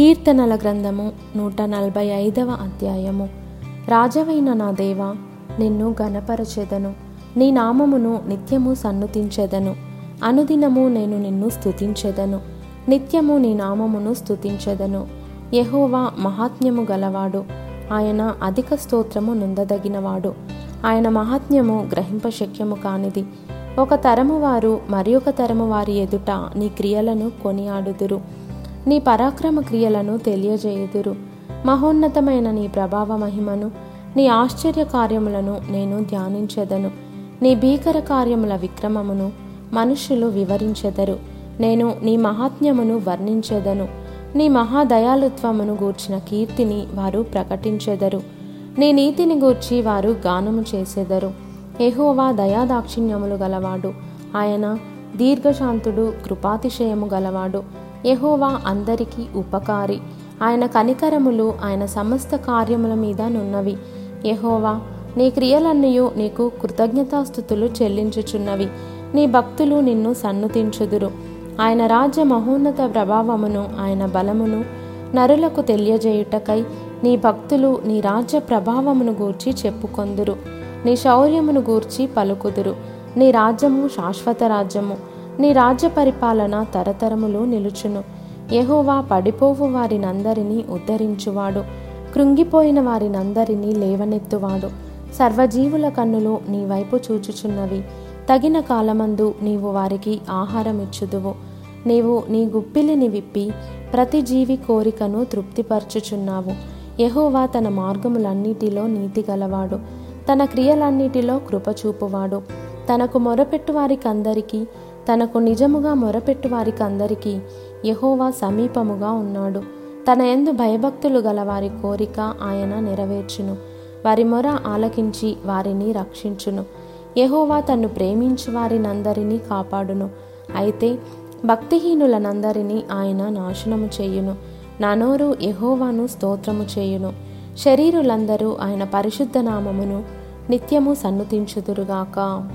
కీర్తనల గ్రంథము నూట నలభై ఐదవ అధ్యాయము. రాజవైన నా దేవ నిన్ను గణపరచెదను నీ నామమును నిత్యము సన్నుతించెదను. అనుదినము నేను నిన్ను స్థుతించెదను నిత్యము నీ నామమును స్థుతించెదను యహోవా మహాత్మ్యము గలవాడు. ఆయన అధిక స్తోత్రము నుందదగినవాడు. ఆయన మహాత్మ్యము గ్రహింపశక్యము కానిది. ఒక తరము వారు మరి ఒక తరము వారి ఎదుట నీ క్రియలను కొనియాడుదురు. నీ పరాక్రమ క్రియలను తెలియజేయుదురు. మహోన్నతమైన నీ ప్రభావ మహిమను నీ ఆశ్చర్య కార్యములను నేను ధ్యానించెదను. నీ భీకర కార్యముల విక్రమమును మనుష్యులు వివరించెదరు. నేను నీ మహాత్మ్యమును వర్ణించెదను. నీ మహాదయాలుత్వమును గూర్చిన కీర్తిని వారు ప్రకటించెదరు. నీ నీతిని గూర్చి వారు గానము చేసెదరు. ఎహోవా దయాదాక్షిణ్యములు గలవాడు. ఆయన దీర్ఘశాంతుడు కృపాతిశయము గలవాడు. యహోవా అందరికీ ఉపకారి. ఆయన కనికరములు ఆయన సమస్త కార్యముల మీద నున్నవి. యహోవా నీ క్రియలన్నయు నీకు కృతజ్ఞతాస్థుతులు చెల్లించుచున్నవి. నీ భక్తులు నిన్ను సన్నుతించుదురు. ఆయన రాజ్య మహోన్నత ప్రభావమును ఆయన బలమును నరులకు తెలియజేయుటకై నీ భక్తులు నీ రాజ్య ప్రభావమును గూర్చి చెప్పుకొందురు. నీ శౌర్యమును గూర్చి పలుకుదురు. నీ రాజ్యము శాశ్వత రాజ్యము. నీ రాజ్య పరిపాలన తరతరములు నిలుచును. యహోవా పడిపోవు వారినందరినీ ఉద్ధరించువాడు. కృంగిపోయిన వారినందరినీ లేవనెత్తువాడు. సర్వజీవుల కన్నులు నీ వైపు చూచుచున్నవి. తగిన కాలమందు నీవు వారికి ఆహారం ఇచ్చుదువు నీవు నీ గుప్పిలిని విప్పి ప్రతి జీవి కోరికను తృప్తిపరచుచున్నావు. యహోవా తన మార్గములన్నిటిలో నీతి గలవాడు. తన క్రియలన్నిటిలో కృపచూపువాడు తనకు మొరపెట్టు వారికందరికీ తనకు నిజముగా మొరపెట్టు వారికందరికీ యహోవా సమీపముగా ఉన్నాడు. తన ఎందు భయభక్తులు గల వారి కోరిక ఆయన నెరవేర్చును. వారి మొర ఆలకించి వారిని రక్షించును. యహోవా తన్ను ప్రేమించు వారినందరినీ కాపాడును. అయితే భక్తిహీనులనందరినీ ఆయన నాశనము చేయును. నా నోరు స్తోత్రము చేయును. శరీరులందరూ ఆయన పరిశుద్ధ నామమును నిత్యము సన్నుతించుదురుగాక.